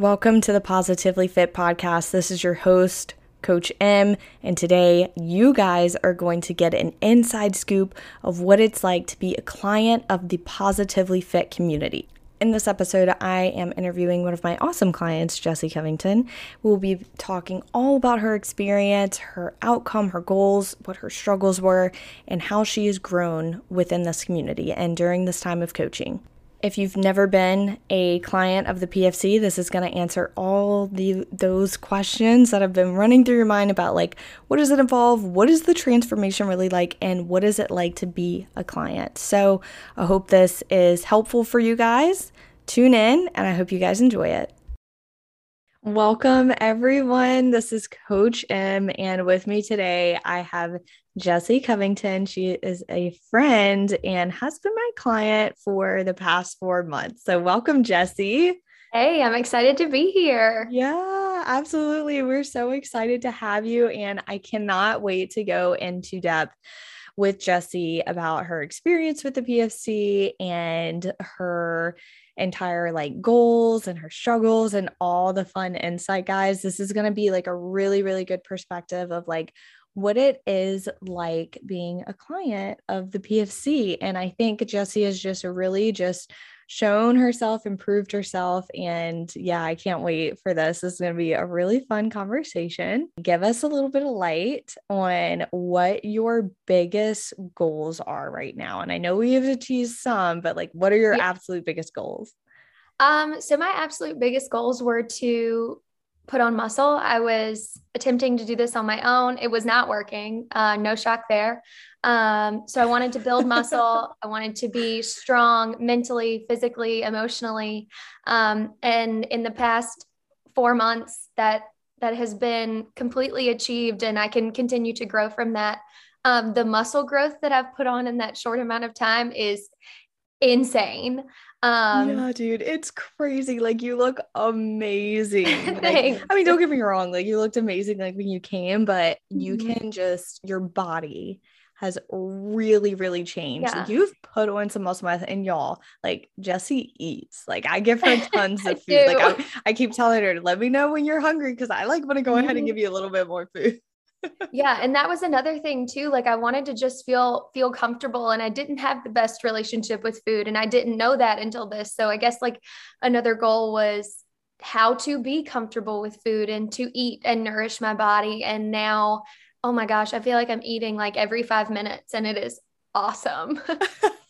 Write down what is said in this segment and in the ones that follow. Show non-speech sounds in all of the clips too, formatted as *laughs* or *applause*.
Welcome to the Positively Fit podcast. This is your host, Coach Em, and today you guys are going to get an inside scoop of what it's like to be a client of the Positively Fit community. In this episode, I am interviewing one of my awesome clients, Jessi Covington. We'll be talking all about her experience, her outcome, her goals, what her struggles were, and how she has grown within this community and during this time of coaching. If you've never been a client of the PFC, this is going to answer all the those questions that have been running through your mind about like what does it involve, what is the transformation really like, and what is it like to be a client. So I hope this is helpful for you guys. Tune in, and I hope you guys enjoy it. Welcome, everyone. This is Coach Em, and with me today, I have Jessi Covington. She is a friend and has been my client for the past four months. So, welcome, Jessi. Hey, I'm excited to be here. Yeah, absolutely. We're so excited to have you, and I cannot wait to go into depth with Jessi about her experience with the PFC and her entire like goals and her struggles and all the fun insight, guys. This is going to be like a really, really good perspective of like what it is like being a client of the PFC. And I think Jessi has just really just shown herself, improved herself. And yeah, I can't wait for this. This is going to be a really fun conversation. Give us a little bit of light on what your biggest goals are right now. And I know we have to tease some, but like, what are your yeah. absolute biggest goals? Um, so my absolute biggest goals were to put on muscle. I was attempting to do this on my own. It was not working. Uh, no shock there. Um, so I wanted to build *laughs* muscle. I wanted to be strong mentally, physically, emotionally. Um, and in the past four months, that that has been completely achieved, and I can continue to grow from that. Um, the muscle growth that I've put on in that short amount of time is insane. Um, yeah, dude, it's crazy. Like you look amazing. *laughs* Like, I mean, don't get me wrong. Like you looked amazing like when you came, but you mm-hmm. can just your body has really, really changed. Yeah. You've put on some muscle mass, and y'all, like Jessi eats. Like I give her *laughs* tons of food. like I, I, keep telling her, let me know when you're hungry because I like want to go ahead and mm-hmm. give you a little bit more food yeah and that was another thing too like i wanted to just feel feel comfortable and i didn't have the best relationship with food and i didn't know that until this so i guess like another goal was how to be comfortable with food and to eat and nourish my body and now oh my gosh i feel like i'm eating like every 5 minutes and it is awesome *laughs*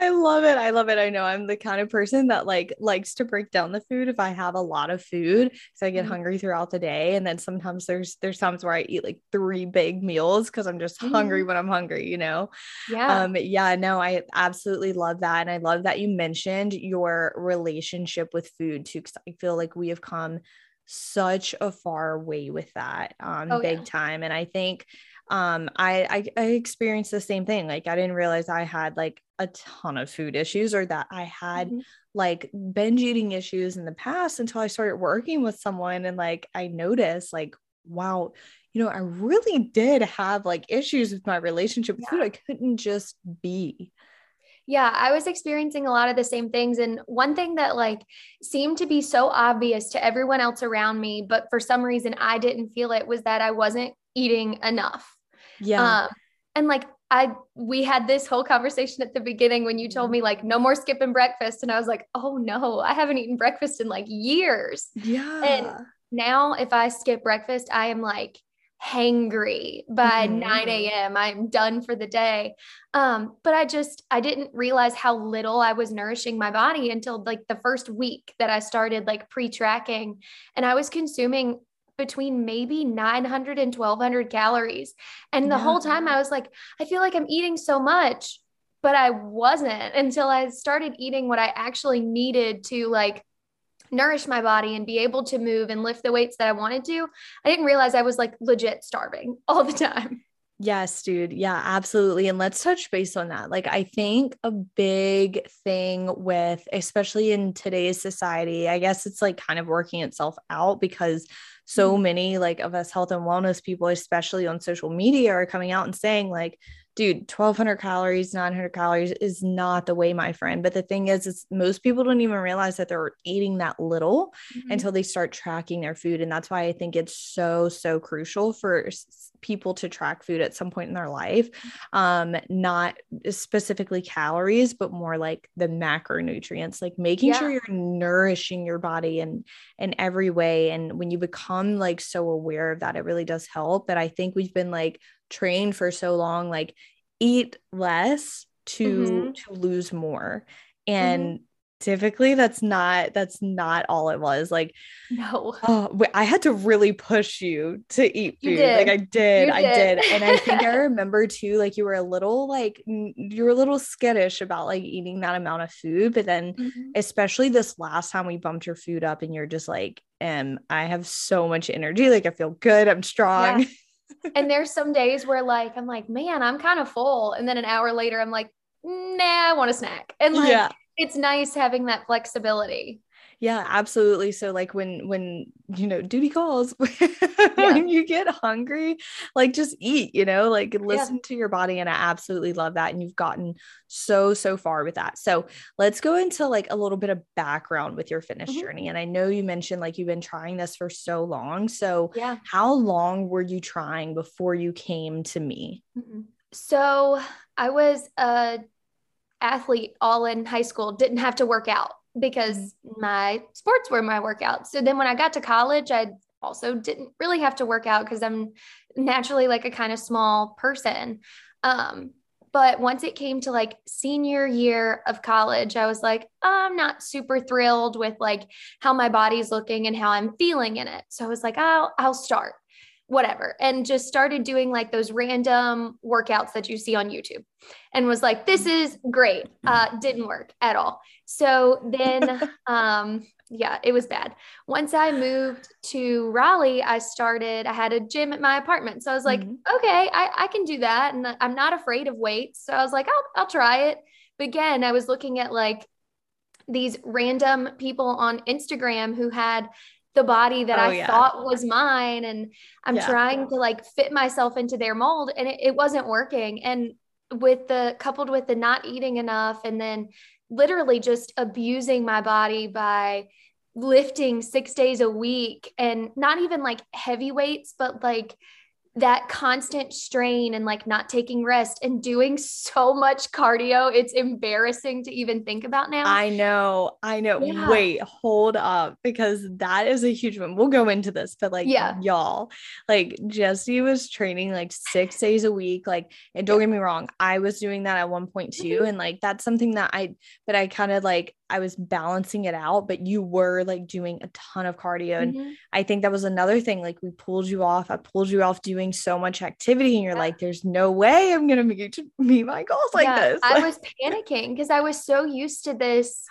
I love it. I love it. I know I'm the kind of person that like likes to break down the food if I have a lot of food so I get mm-hmm. hungry throughout the day and then sometimes there's there's times where I eat like three big meals cuz I'm just mm-hmm. hungry when I'm hungry, you know. Yeah. Um yeah, no, I absolutely love that and I love that you mentioned your relationship with food too cuz I feel like we have come such a far way with that um oh, big yeah. time and I think um I, I i experienced the same thing like i didn't realize i had like a ton of food issues or that i had mm-hmm. like binge eating issues in the past until i started working with someone and like i noticed like wow you know i really did have like issues with my relationship with yeah. food i couldn't just be yeah, I was experiencing a lot of the same things. And one thing that like seemed to be so obvious to everyone else around me, but for some reason I didn't feel it was that I wasn't eating enough. Yeah. Um, and like I we had this whole conversation at the beginning when you told me like no more skipping breakfast and I was like, "Oh no, I haven't eaten breakfast in like years." Yeah. And now if I skip breakfast, I am like hangry by mm-hmm. 9 a.m. I'm done for the day. Um, but I just I didn't realize how little I was nourishing my body until like the first week that I started like pre-tracking. And I was consuming between maybe 900 and 1200 calories. And the yeah. whole time I was like, I feel like I'm eating so much, but I wasn't until I started eating what I actually needed to like nourish my body and be able to move and lift the weights that I wanted to. I didn't realize I was like legit starving *laughs* all the time. Yes, dude. Yeah, absolutely. And let's touch base on that. Like, I think a big thing with, especially in today's society, I guess it's like kind of working itself out because so mm-hmm. many like of us health and wellness people especially on social media are coming out and saying like dude 1200 calories 900 calories is not the way my friend but the thing is is most people don't even realize that they're eating that little mm-hmm. until they start tracking their food and that's why i think it's so so crucial for people to track food at some point in their life um not specifically calories but more like the macronutrients like making yeah. sure you're nourishing your body and in every way and when you become like so aware of that it really does help but i think we've been like trained for so long like eat less to mm-hmm. to lose more and mm-hmm typically that's not that's not all it was like no *laughs* oh i had to really push you to eat food like i did i did. and i think i *laughs* remember too like you were a little like you were a little skittish about like eating that amount of food but then mm-hmm. especially this last time we bumped your food up and you're just like um i have so much energy like i feel good i'm strong yeah. *laughs* and there's some days where like i'm like man i'm kind of full and then an hour later i'm like nah i want a snack and like yeah it's nice having that flexibility yeah absolutely so like when when you know duty calls *laughs* yeah. when you get hungry like just eat you know like listen yeah. to your body and i absolutely love that and you've gotten so so far with that so let's go into like a little bit of background with your fitness mm-hmm. journey and i know you mentioned like you've been trying this for so long so yeah how long were you trying before you came to me mm-hmm. so i was a athlete all in high school, didn't have to work out because mm-hmm. my sports were my workout. So then when I got to college, I also didn't really have to work out because I'm naturally like a kind of small person. Um, but once it came to like senior year of college, I was like, I'm not super thrilled with like how my body's looking and how I'm feeling in it. So I was like, I'll I'll start whatever and just started doing like those random workouts that you see on YouTube and was like this is great. Uh didn't work at all. So then *laughs* um yeah it was bad. Once i moved to raleigh i started i had a gym at my apartment. So i was like mm-hmm. okay I, I can do that and i'm not afraid of weights so i was like I'll, I'll try it. But again i was looking at like these random people on instagram who had the body that oh, I yeah. thought was mine. And I'm yeah. trying to like fit myself into their mold and it, it wasn't working. And with the coupled with the not eating enough and then literally just abusing my body by lifting six days a week and not even like heavy weights, but like that constant strain and like not taking rest and doing so much cardio. It's embarrassing to even think about now. I know. I know. Yeah. Wait, hold up because that is a huge one. We'll go into this, but like, yeah, y'all, like Jessi was training like six days a week. Like, and don't get me wrong, I was doing that at one point too. Mm-hmm. And like, that's something that I, but I kind of like, I was balancing it out, but you were like doing a ton of cardio. And mm-hmm. I think that was another thing. Like we pulled you off. I pulled you off doing so much activity, and you're yeah. like, there's no way I'm gonna meet, meet my goals like yeah, this. I *laughs* was panicking because I was so used to this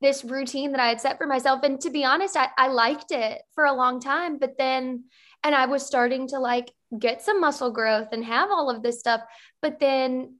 this routine that I had set for myself. And to be honest, I, I liked it for a long time, but then and I was starting to like get some muscle growth and have all of this stuff. But then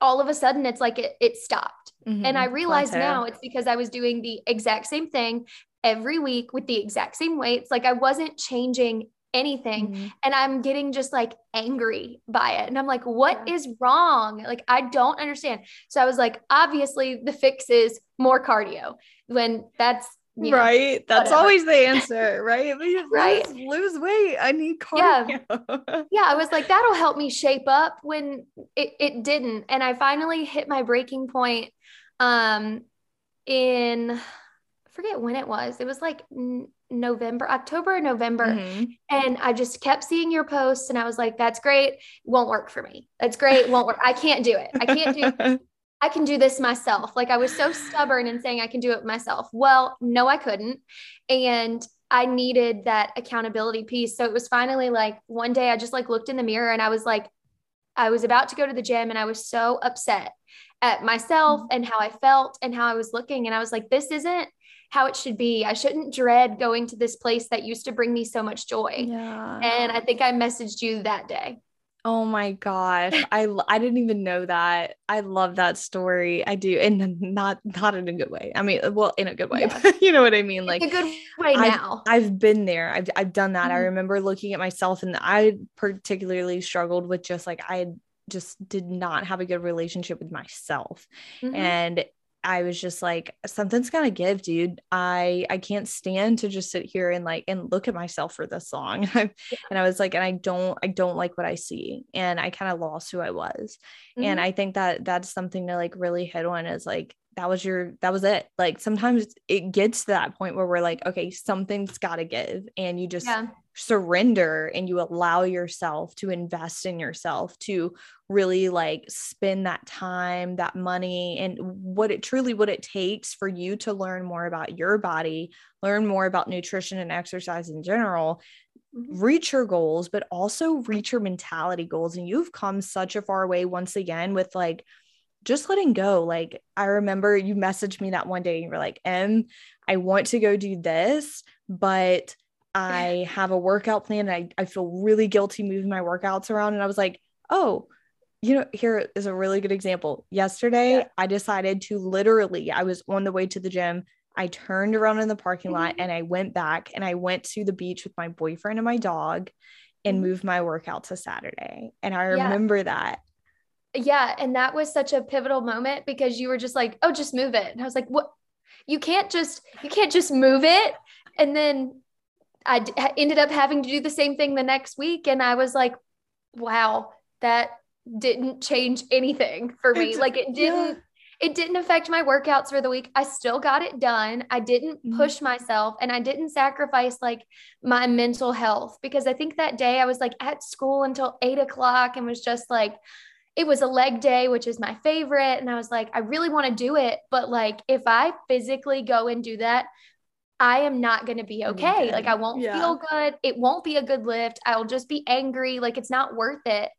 all of a sudden it's like it, it stopped Mm-hmm. And I realize Plateau. now it's because I was doing the exact same thing every week with the exact same weights. Like I wasn't changing anything mm-hmm. and I'm getting just like angry by it. And I'm like, what yeah. is wrong? Like, I don't understand. So I was like, obviously, the fix is more cardio when that's you know, right. That's whatever. always the answer, right? *laughs* right. Lose, lose, weight. I need cardio. Yeah. *laughs* yeah. I was like, that'll help me shape up when it, it didn't. And I finally hit my breaking point um in I forget when it was. It was like November, October, November. Mm-hmm. And I just kept seeing your posts and I was like, that's great. Won't work for me. That's great. Won't work. I can't do it. I can't do *laughs* I can do this myself. Like I was so stubborn in saying I can do it myself. Well, no, I couldn't. And I needed that accountability piece. So it was finally like one day I just like looked in the mirror and I was like, I was about to go to the gym and I was so upset at myself mm-hmm. and how I felt and how I was looking. And I was like, this isn't how it should be. I shouldn't dread going to this place that used to bring me so much joy. Yeah. And I think I messaged you that day. Oh my gosh. I I didn't even know that. I love that story. I do. And not not in a good way. I mean, well, in a good way. Yeah. *laughs* you know what I mean? Like a good way I've, now. I've been there. I've I've done that. Mm-hmm. I remember looking at myself and I particularly struggled with just like I just did not have a good relationship with myself. Mhm. And I was just like, something's gotta give, dude. I I can't stand to just sit here and like and look at myself for this song. *laughs* and I was like, and I don't, I don't like what I see. And I kind of lost who I was. And Mhm. I think that that's something to like really hit on is like that was your that was it. Like sometimes it gets to that point where we're like, okay, something's gotta give. And you just yeah. Surrender and you allow yourself to invest in yourself to really like spend that time that money and what it truly what it takes for you to learn more about your body learn more about nutrition and exercise in general Mhm. reach your goals but also reach your mentality goals and you've come such a far way once again with like just letting go like i remember you messaged me that one day and you were like em i want to go do this but I have a workout plan and I, I feel really guilty moving my workouts around. And I was like, oh, you know, here is a really good example. Yesterday, Yeah. I decided to literally, I was on the way to the gym. I turned around in the parking lot Mhm. and I went back and I went to the beach with my boyfriend and my dog and Mhm. moved my workout to Saturday. And I Yeah. remember that. Yeah. And that was such a pivotal moment because you were just like, oh, just move it. And I was like, what? You can't just, you can't just move it. And then I d- ended up having to do the same thing the next week. And I was like, wow, that didn't change anything for me. It's- like it didn't, it didn't affect my workouts for the week. I still got it done. I didn't Mhm. push myself and I didn't sacrifice like my mental health because I think that day I was like at school until eight o'clock and was just like, it was a leg day, which is my favorite. And I was like, I really want to do it. But like, if I physically go and do that, I am not going to be oh You'll okay. Like, I won't Yeah. feel good. It won't be a good lift. I'll just be angry. Like, it's not worth it.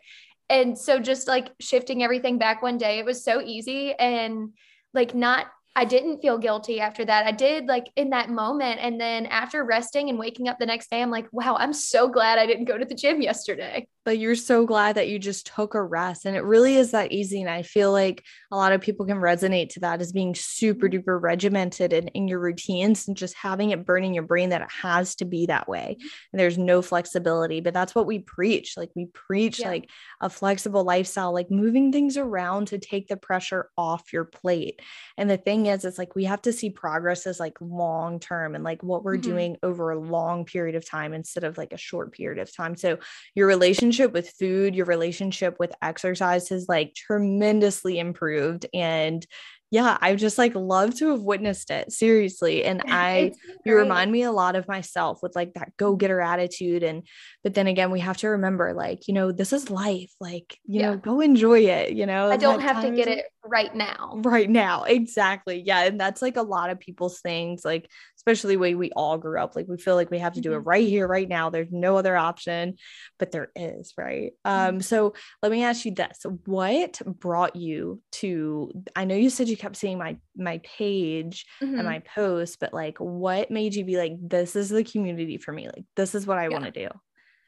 And so, just like shifting everything back one day, it was so easy. And like, not, I didn't feel guilty after that. I did like in that moment. And then after resting and waking up the next day, I'm like, wow, I'm so glad I didn't go to the gym yesterday. But you're so glad that you just took a rest. And it really is that easy. And I feel like a lot of people can resonate to that as being super duper regimented in, in your routines and just having it burn in your brain that it has to be that way. And there's no flexibility. But that's what we preach. Like we preach Yeah. like a flexible lifestyle, like moving things around to take the pressure off your plate. And the thing is, it's like we have to see progress as like long term and like what we're Mhm. doing over a long period of time instead of like a short period of time. So your relationship with food, your relationship with exercise has like tremendously improved. And yeah, I just like love to have witnessed it seriously. And *laughs* I, you remind me a lot of myself with like that go getter attitude. And, but then again, we have to remember like, you know, this is life. Like, you Yeah. know, go enjoy it. You know, I don't have to get it right now. right now exactly yeah and that's like a lot of people's things like especially the way we all grew up like we feel like we have to do it Mhm. right here right now there's no other option but there is right um so let me ask you this what brought you to i know you said you kept seeing my my page Mhm. and my posts but like what made you be like this is the community for me like this is what i Yeah. want to do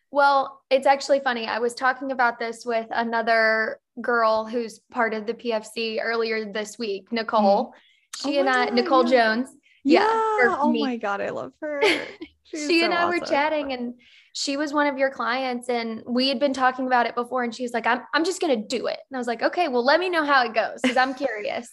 Well, it's actually funny. I was talking about this with another girl who's part of the PFC earlier this week, Nicole. She Oh and I, God, Nicole. Jones. Yeah, or oh me. my god i love her *laughs* she so and I were chatting and she was one of your clients and we had been talking about it before and she was like I'm I'm just going to do it. And I was like, "Okay, well let me know how it goes cuz I'm curious."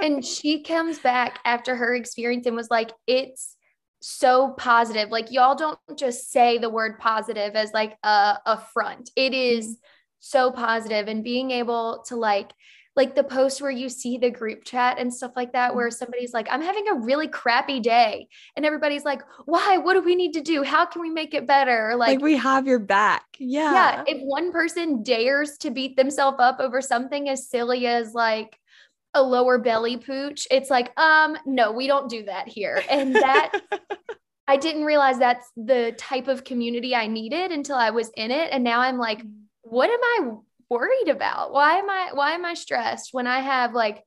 and *laughs* she comes back after her experience and was like, "It's so positive. Like y'all don't just say the word positive as like a a front. It is mm-hmm. so positive and being able to like like the post where you see the group chat and stuff like that where somebody's like i'm having a really crappy day and everybody's like why? What do we need to do? How can we make it better? Like, like, we have your back. Yeah. Yeah if one person dares to beat themselves up over something as silly as like a lower belly pooch it's like um no we don't do that here. And that *laughs* i didn't realize that's the type of community i needed until i was in it and now i'm like what am I worried about? Why am I why am I stressed when I have like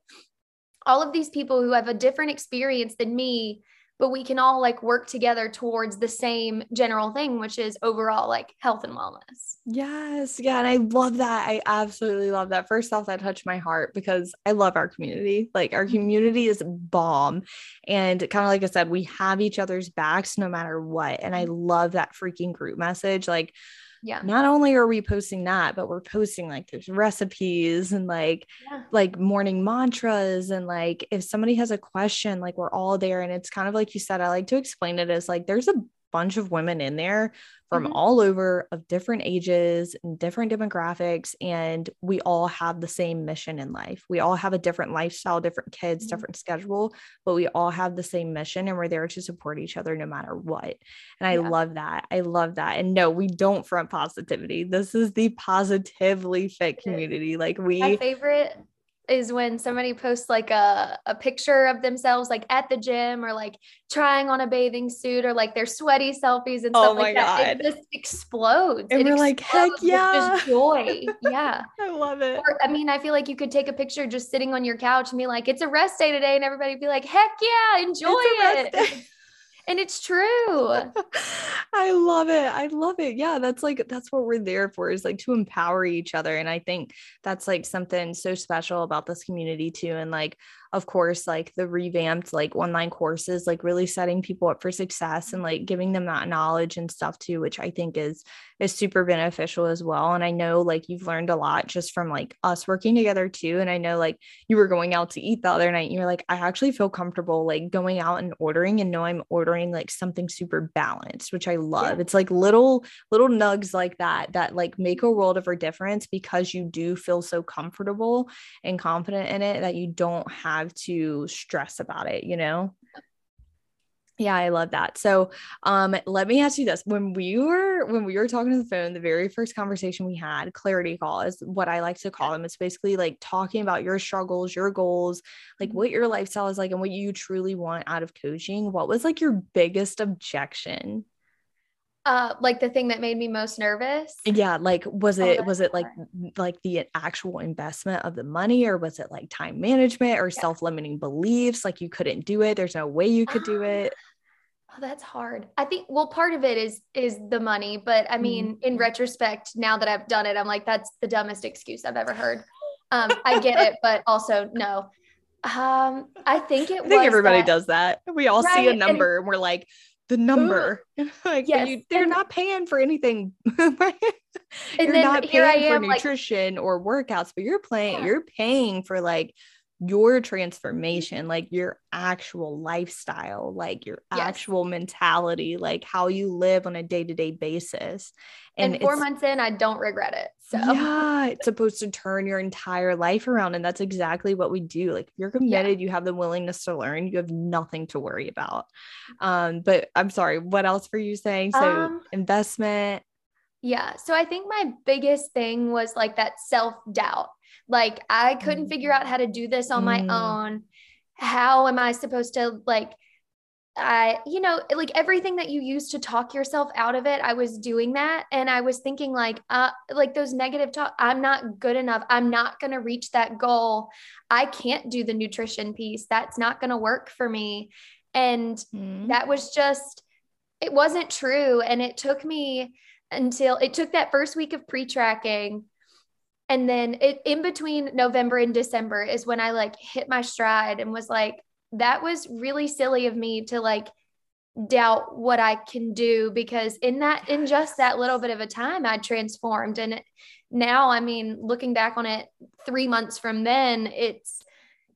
all of these people who have a different experience than me, but we can all like work together towards the same general thing, which is overall like health and wellness. Yes. Yeah. And I love that. I absolutely love that. First off, that touched my heart because I love our community. Like our mm-hmm. community is a bomb. And kind of like I said, we have each other's backs no matter what. And I mm-hmm. love that freaking group message. Like, yeah. not only are we posting that, but we're posting like there's recipes and like Yeah. like morning mantras and like if somebody has a question, like we're all there. And it's kind of like you said, I like to explain it as like there's a bunch of women in there from Mhm. all over of different ages and different demographics and we all have the same mission in life. We all have a different lifestyle different kids Mhm. different schedule but we all have the same mission and we're there to support each other no matter what. And i Yeah. love that. I love that. And no we don't front positivity. This is the positively fit community. Like we My favorite is when somebody posts like a, a picture of themselves like at the gym or like trying on a bathing suit or like their sweaty selfies and Oh stuff my like that. God. It just explodes. And It we're like, heck yeah. Just joy. *laughs* Yeah. i love it Or, I mean, I feel like you could take a picture just sitting on your couch and be like, it's a rest day today. And everybody be like, heck yeah, enjoy It's it. *laughs* And it's true. *laughs* I love it. I love it. Yeah, that's like that's what we're there for is like to empower each other and I think that's like something so special about this community too and like of course like the revamped like online courses like really setting people up for success and like giving them that knowledge and stuff too which I think is is super beneficial as well. And I know like you've learned a lot just from like us working together too. And I know like you were going out to eat the other night and you're like I actually feel comfortable like going out and ordering and know I'm ordering like something super balanced which I love. Yeah. it's like little little nugs like that that like make a world of a difference because you do feel so comfortable and confident in it that you don't have to stress about it you know? Yeah i love that. So um let me ask you this. When we were when we were talking on the phone the very first conversation we had clarity call is what i like to call them. It's basically like talking about your struggles your goals like Mhm. what your lifestyle is like and what you truly want out of coaching. What was like your biggest objection Uh, like the thing that made me most nervous. yeah like was Oh, it that's was it like like the actual investment of the money or was it like time management or self-limiting beliefs like you couldn't do it there's no way you could do Ah, it Oh, that's hard. I think well, part of it is is the money, but I mean, in retrospect, now that I've done it, I'm like, that's the dumbest excuse I've ever heard. Um, I get it, *laughs* but also no. Um, I think it was i think everybody that- does that we all see Right, a and- number and, we're like the number *laughs* like Yes, you, they're and- not paying for anything *laughs* And you're not paying for am, like- nutrition or workouts but you're playing Yeah. you're paying for like your transformation like your actual lifestyle like your Yes. actual mentality like how you live on a day-to-day basis And, and, four months in, I don't regret it. So yeah *laughs* it's supposed to turn your entire life around and that's exactly what we do like if you're committed you have the willingness to learn you have nothing to worry about um but i'm sorry what else were you saying so Um, investment Yeah. So I think my biggest thing was like that self doubt. Like I couldn't figure out how to do this on my Mm. own. How am I supposed to like I, you know, like everything that you use to talk yourself out of it, I was doing that. And I was thinking, like, uh, like those negative talk, I'm not good enough. I'm not going to reach that goal. I can't do the nutrition piece. That's not going to work for me. And Mm. that was just it wasn't true and it took me until it took that first week of pre-tracking and then it in between November and December is when I like hit my stride and was like that was really silly of me to like doubt what I can do because in that in just that little bit of a time I transformed and now I mean looking back on it 3 months from then it's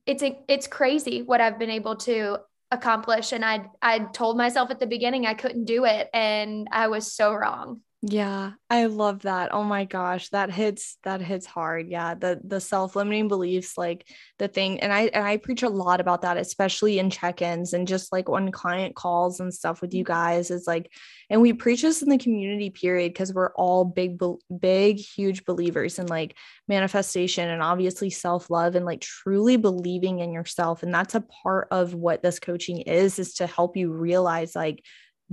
it's it's crazy what I've been able to accomplish and I I told myself at the beginning I couldn't do it and I was so wrong. Yeah, I love that. Oh my gosh, that hits that hits hard. Yeah, the the self-limiting beliefs like the thing and I and I preach a lot about that especially in check-ins and just like when client calls and stuff with you mm-hmm. guys is like and we preach this in the community period because we're all big big huge believers in like manifestation and obviously self-love and like truly believing in yourself and that's a part of what this coaching is is to help you realize like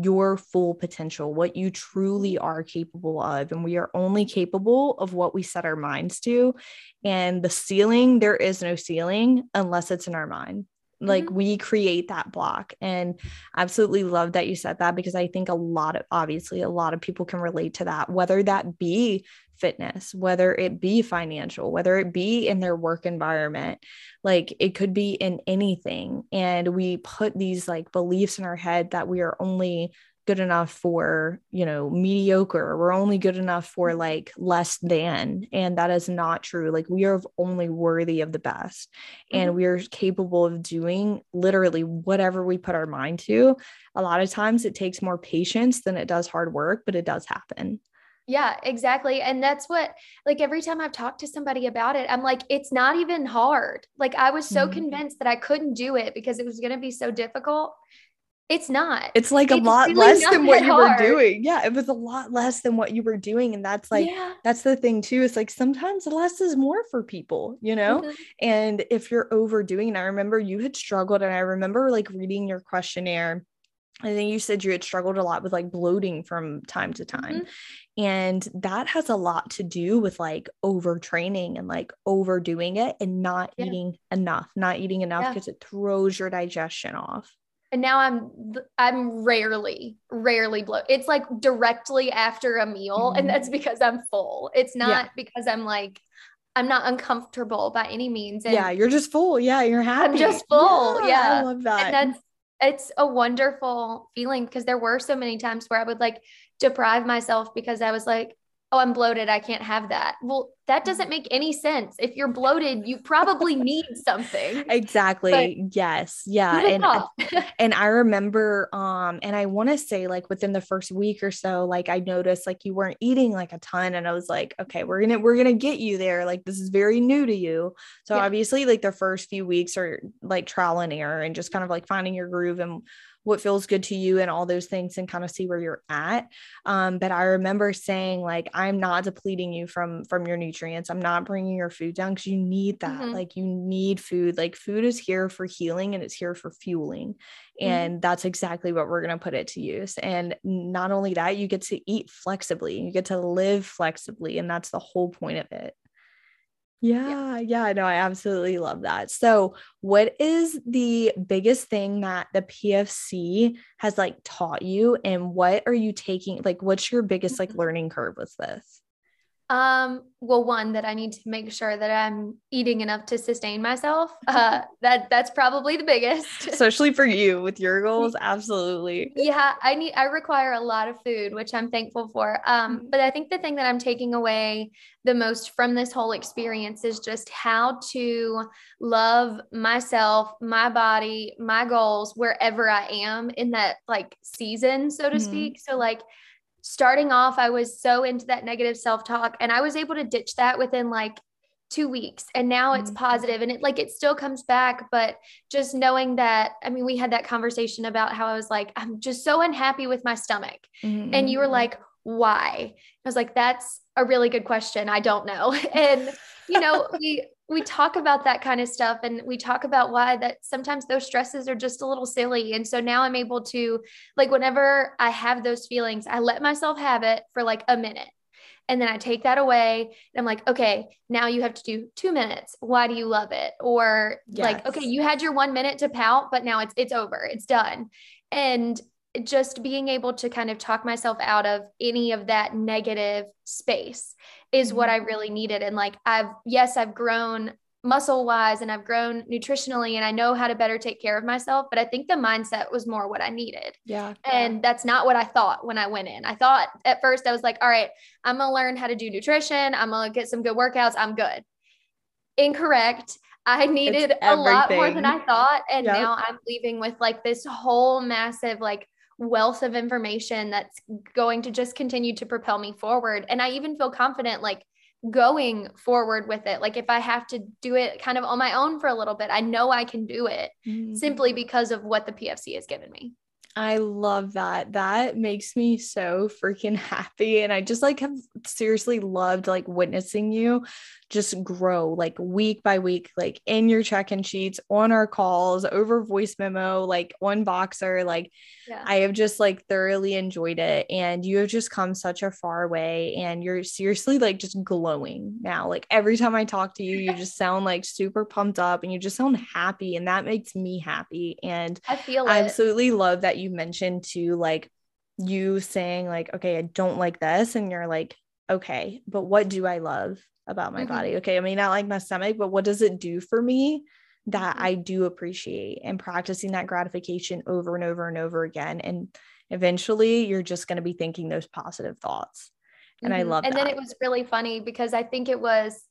your full potential, what you truly are capable of. And we are only capable of what we set our minds to. And the ceiling, there is no ceiling unless it's in our mind. Like Mhm. we create that block. And absolutely love that you said that because I think a lot of, obviously, a lot of people can relate to that, whether that be fitness, whether it be financial, whether it be in their work environment like it could be in anything and we put these like beliefs in our head that we are only good enough for, you know, mediocre. We're only good enough for Mm-hmm. like less than. And that is not true. Like we are only worthy of the best and Mhm. we are capable of doing literally whatever we put our mind to. A lot of times it takes more patience than it does hard work, but it does happen. Yeah, exactly. And that's what, like, every time I've talked to somebody about it, I'm like, it's not even hard. Like, I was so Mhm. convinced that I couldn't do it because it was going to be so difficult. It's not. It's like a lot really less than what you were doing. Yeah, it was a lot less than what you were doing. And that's like, yeah. that's the thing too. It's like sometimes less is more for people, you know? Mhm. And if you're overdoing, and I remember you had struggled, and I remember like reading your questionnaire. I think you said you had struggled a lot with like bloating from time to time. And that has a lot to do with like overtraining and like overdoing it and not Yeah. eating enough, not eating enough Yeah. because it throws your digestion off. And now I'm, I'm rarely, rarely bloat. It's like directly after a meal. Mhm. And that's because I'm full. It's not Yeah. because I'm like, I'm not uncomfortable by any means. And yeah, you're just full. Yeah, you're happy. i'm just full, Yeah. I love that. and that's it's a wonderful feeling because there were so many times where I would like deprive myself because I was like, oh, I'm bloated. I can't have that. Well, that doesn't make any sense. If you're bloated, you probably need *laughs* something. exactly. yes. Yeah. And *laughs* and I remember um and I want to say like within the first week or so like I noticed like you weren't eating like a ton and I was like okay we're going to we're going to get you there like this is very new to you. So Yeah. obviously like the first few weeks are like trial and error and just kind of like finding your groove and what feels good to you and all those things and kind of see where you're at. Um but i remember saying like i'm not depleting you from from your nutrients. I'm not bringing your food down because you need that. Mhm. like you need food. Like food is here for healing and it's here for fueling. Mhm. and that's exactly what we're going to put it to use. And not only that you get to eat flexibly. You get to live flexibly and that's the whole point of it yeah, yeah, no, I absolutely love that. So, what is the biggest thing that the PFC has like taught you and what are you taking like what's your biggest like Mhm. learning curve with this? Um, well, one that I need to make sure that I'm eating enough to sustain myself. *laughs* Uh, that that's probably the biggest. *laughs* Especially for you with your goals, absolutely. yeah, I need I require a lot of food, which I'm thankful for. Um, Mhm. but I think the thing that I'm taking away the most from this whole experience is just how to love myself, my body, my goals wherever I am in that like season, so to Mhm. speak. So like starting off, I was so into that negative self-talk and I was able to ditch that within like two weeks and now it's Mhm. positive and it like it still comes back but just knowing that i mean we had that conversation about how i was like i'm just so unhappy with my stomach. And you were like why? I was like that's a really good question. I don't know. *laughs* And you know we we talk about that kind of stuff and we talk about why that sometimes those stresses are just a little silly and so now i'm able to like whenever i have those feelings i let myself have it for like a minute and then I take that away and I'm like, okay, now you have to do two minutes. Why do you love it? Or like, okay, you had your one minute to pout, but now it's it's over, it's done. And just being able to kind of talk myself out of any of that negative space is what mm-hmm. I really needed. And like I've yes, I've grown muscle wise and I've grown nutritionally and I know how to better take care of myself, but I think the mindset was more what I needed. yeah. And that's not what I thought when I went in. I thought at first I was like, all right, I'm going to learn how to do nutrition. I'm going to get some good workouts. I'm good. Incorrect. I needed a lot more than I thought. And Yep. now I'm leaving with like this whole massive, like, wealth of information that's going to just continue to propel me forward. And I even feel confident, like, going forward with it. Like, if I have to do it kind of on my own for a little bit, I know I can do it Mhm. simply because of what the PFC has given me. I love that. That makes me so freaking happy. And I just like have seriously loved like witnessing you just grow like week by week, like in your check in sheets, on our calls, over voice memo, like on Voxer. Like Yeah. I have just like thoroughly enjoyed it. And you have just come such a far way. And you're seriously like just glowing now. Like every time I talk to you, you *laughs* just sound like super pumped up and you just sound happy. And that makes me happy. And I feel. I absolutely love that you mentioned to like you saying, like, okay, I don't like this. And you're like, okay, but what do I love about my Mhm. body? Okay, I may not like my stomach, but what does it do for me that Mhm. I do appreciate? And practicing that gratification over and over and over again. And eventually you're just going to be thinking those positive thoughts. And mm-hmm. I love that. and that. then it was really funny because I think it was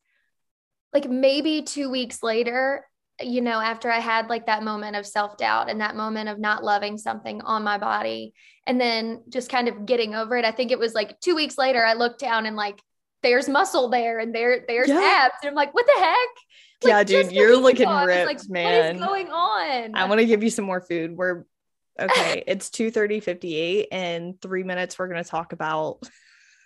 like maybe two weeks later, you know, after I had like that moment of self doubt and that moment of not loving something on my body, and then just kind of getting over it. I think it was like two weeks later, I looked down and like, there's muscle there and there, there's yeah. abs. And I'm like, what the heck? Like, yeah, dude, you're looking ripped, like, man. What is going on? I want to give you some more food. We're *laughs* okay. it's 2 30 58. In three minutes, we're going to talk about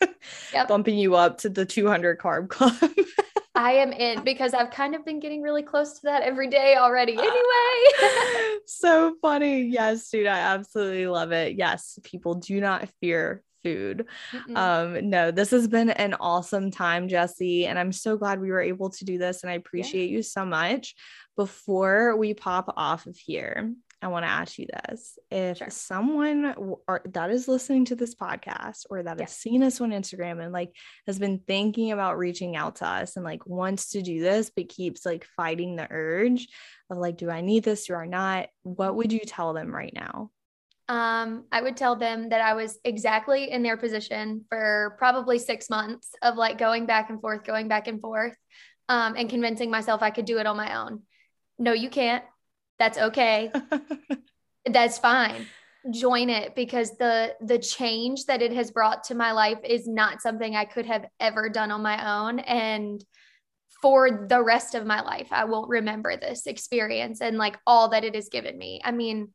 *laughs* yep. bumping you up to the 200 carb club. *laughs* I am in because I've kind of been getting really close to that every day already anyway. so funny. Yes, dude, I absolutely love it. Yes, people do not fear food. Mm-mm. Um, no, this has been an awesome time, Jessi. and I'm so glad we were able to do this and I appreciate yeah. you so much. Before we pop off of here, I want to ask you this. If sure. someone or, that is listening to this podcast or that has seen us on Instagram and like has been thinking about reaching out to us and like wants to do this, but keeps like fighting the urge of like, do I need this? Do I not? What would you tell them right now? Um, I would tell them that I was exactly in their position for probably six months of like going back and forth, going back and forth, um, and convincing myself I could do it on my own. No, you can't that's okay. *laughs* That's fine. Join it because the the change that it has brought to my life is not something I could have ever done on my own and for the rest of my life I will remember this experience and like all that it has given me. I mean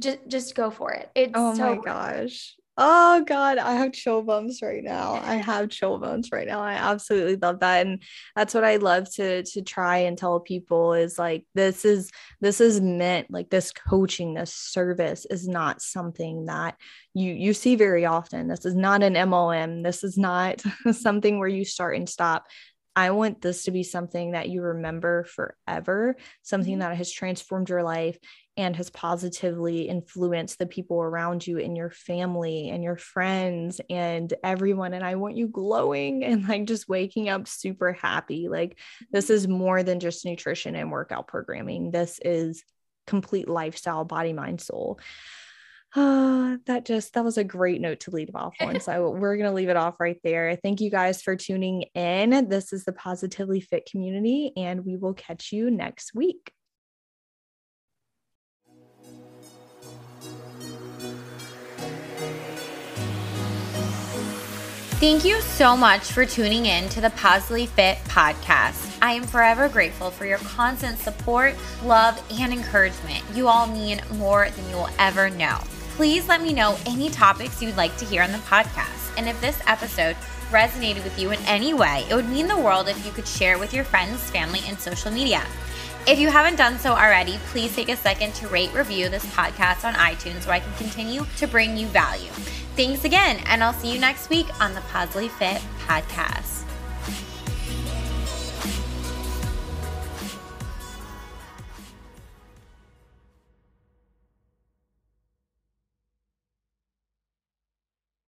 just just go for it. It's oh so my gosh. Oh God, I have chill bumps right now. I have chill bumps right now. I absolutely love that. And that's what I love to to try and tell people is like this is this is meant like this coaching, this service is not something that you you see very often. This is not an MLM. This is not *laughs* something where you start and stop. I want this to be something that you remember forever, something mm-hmm. that has transformed your life and has positively influenced the people around you and your family and your friends and everyone. And I want you glowing *laughs* and like just waking up super happy. Like, this is more than just nutrition and workout programming. This is complete lifestyle, body, mind, soul. Uh, *sighs* that just that was a great note to lead off on. *laughs* So we're gonna leave it off right there. Thank you guys for tuning in. This is the Positively Fit community, and we will catch you next week. Thank you so much for tuning in to the Positively Fit podcast. I am forever grateful for your constant support, love, and encouragement. You all mean more than you will ever know. Please let me know any topics you'd like to hear on the podcast. And if this episode resonated with you in any way, it would mean the world if you could share it with your friends, family, and social media. If you haven't done so already, please take a second to rate, review this podcast on iTunes so I can continue to bring you value. Thanks again, and I'll see you next week on the Positively Fit podcast.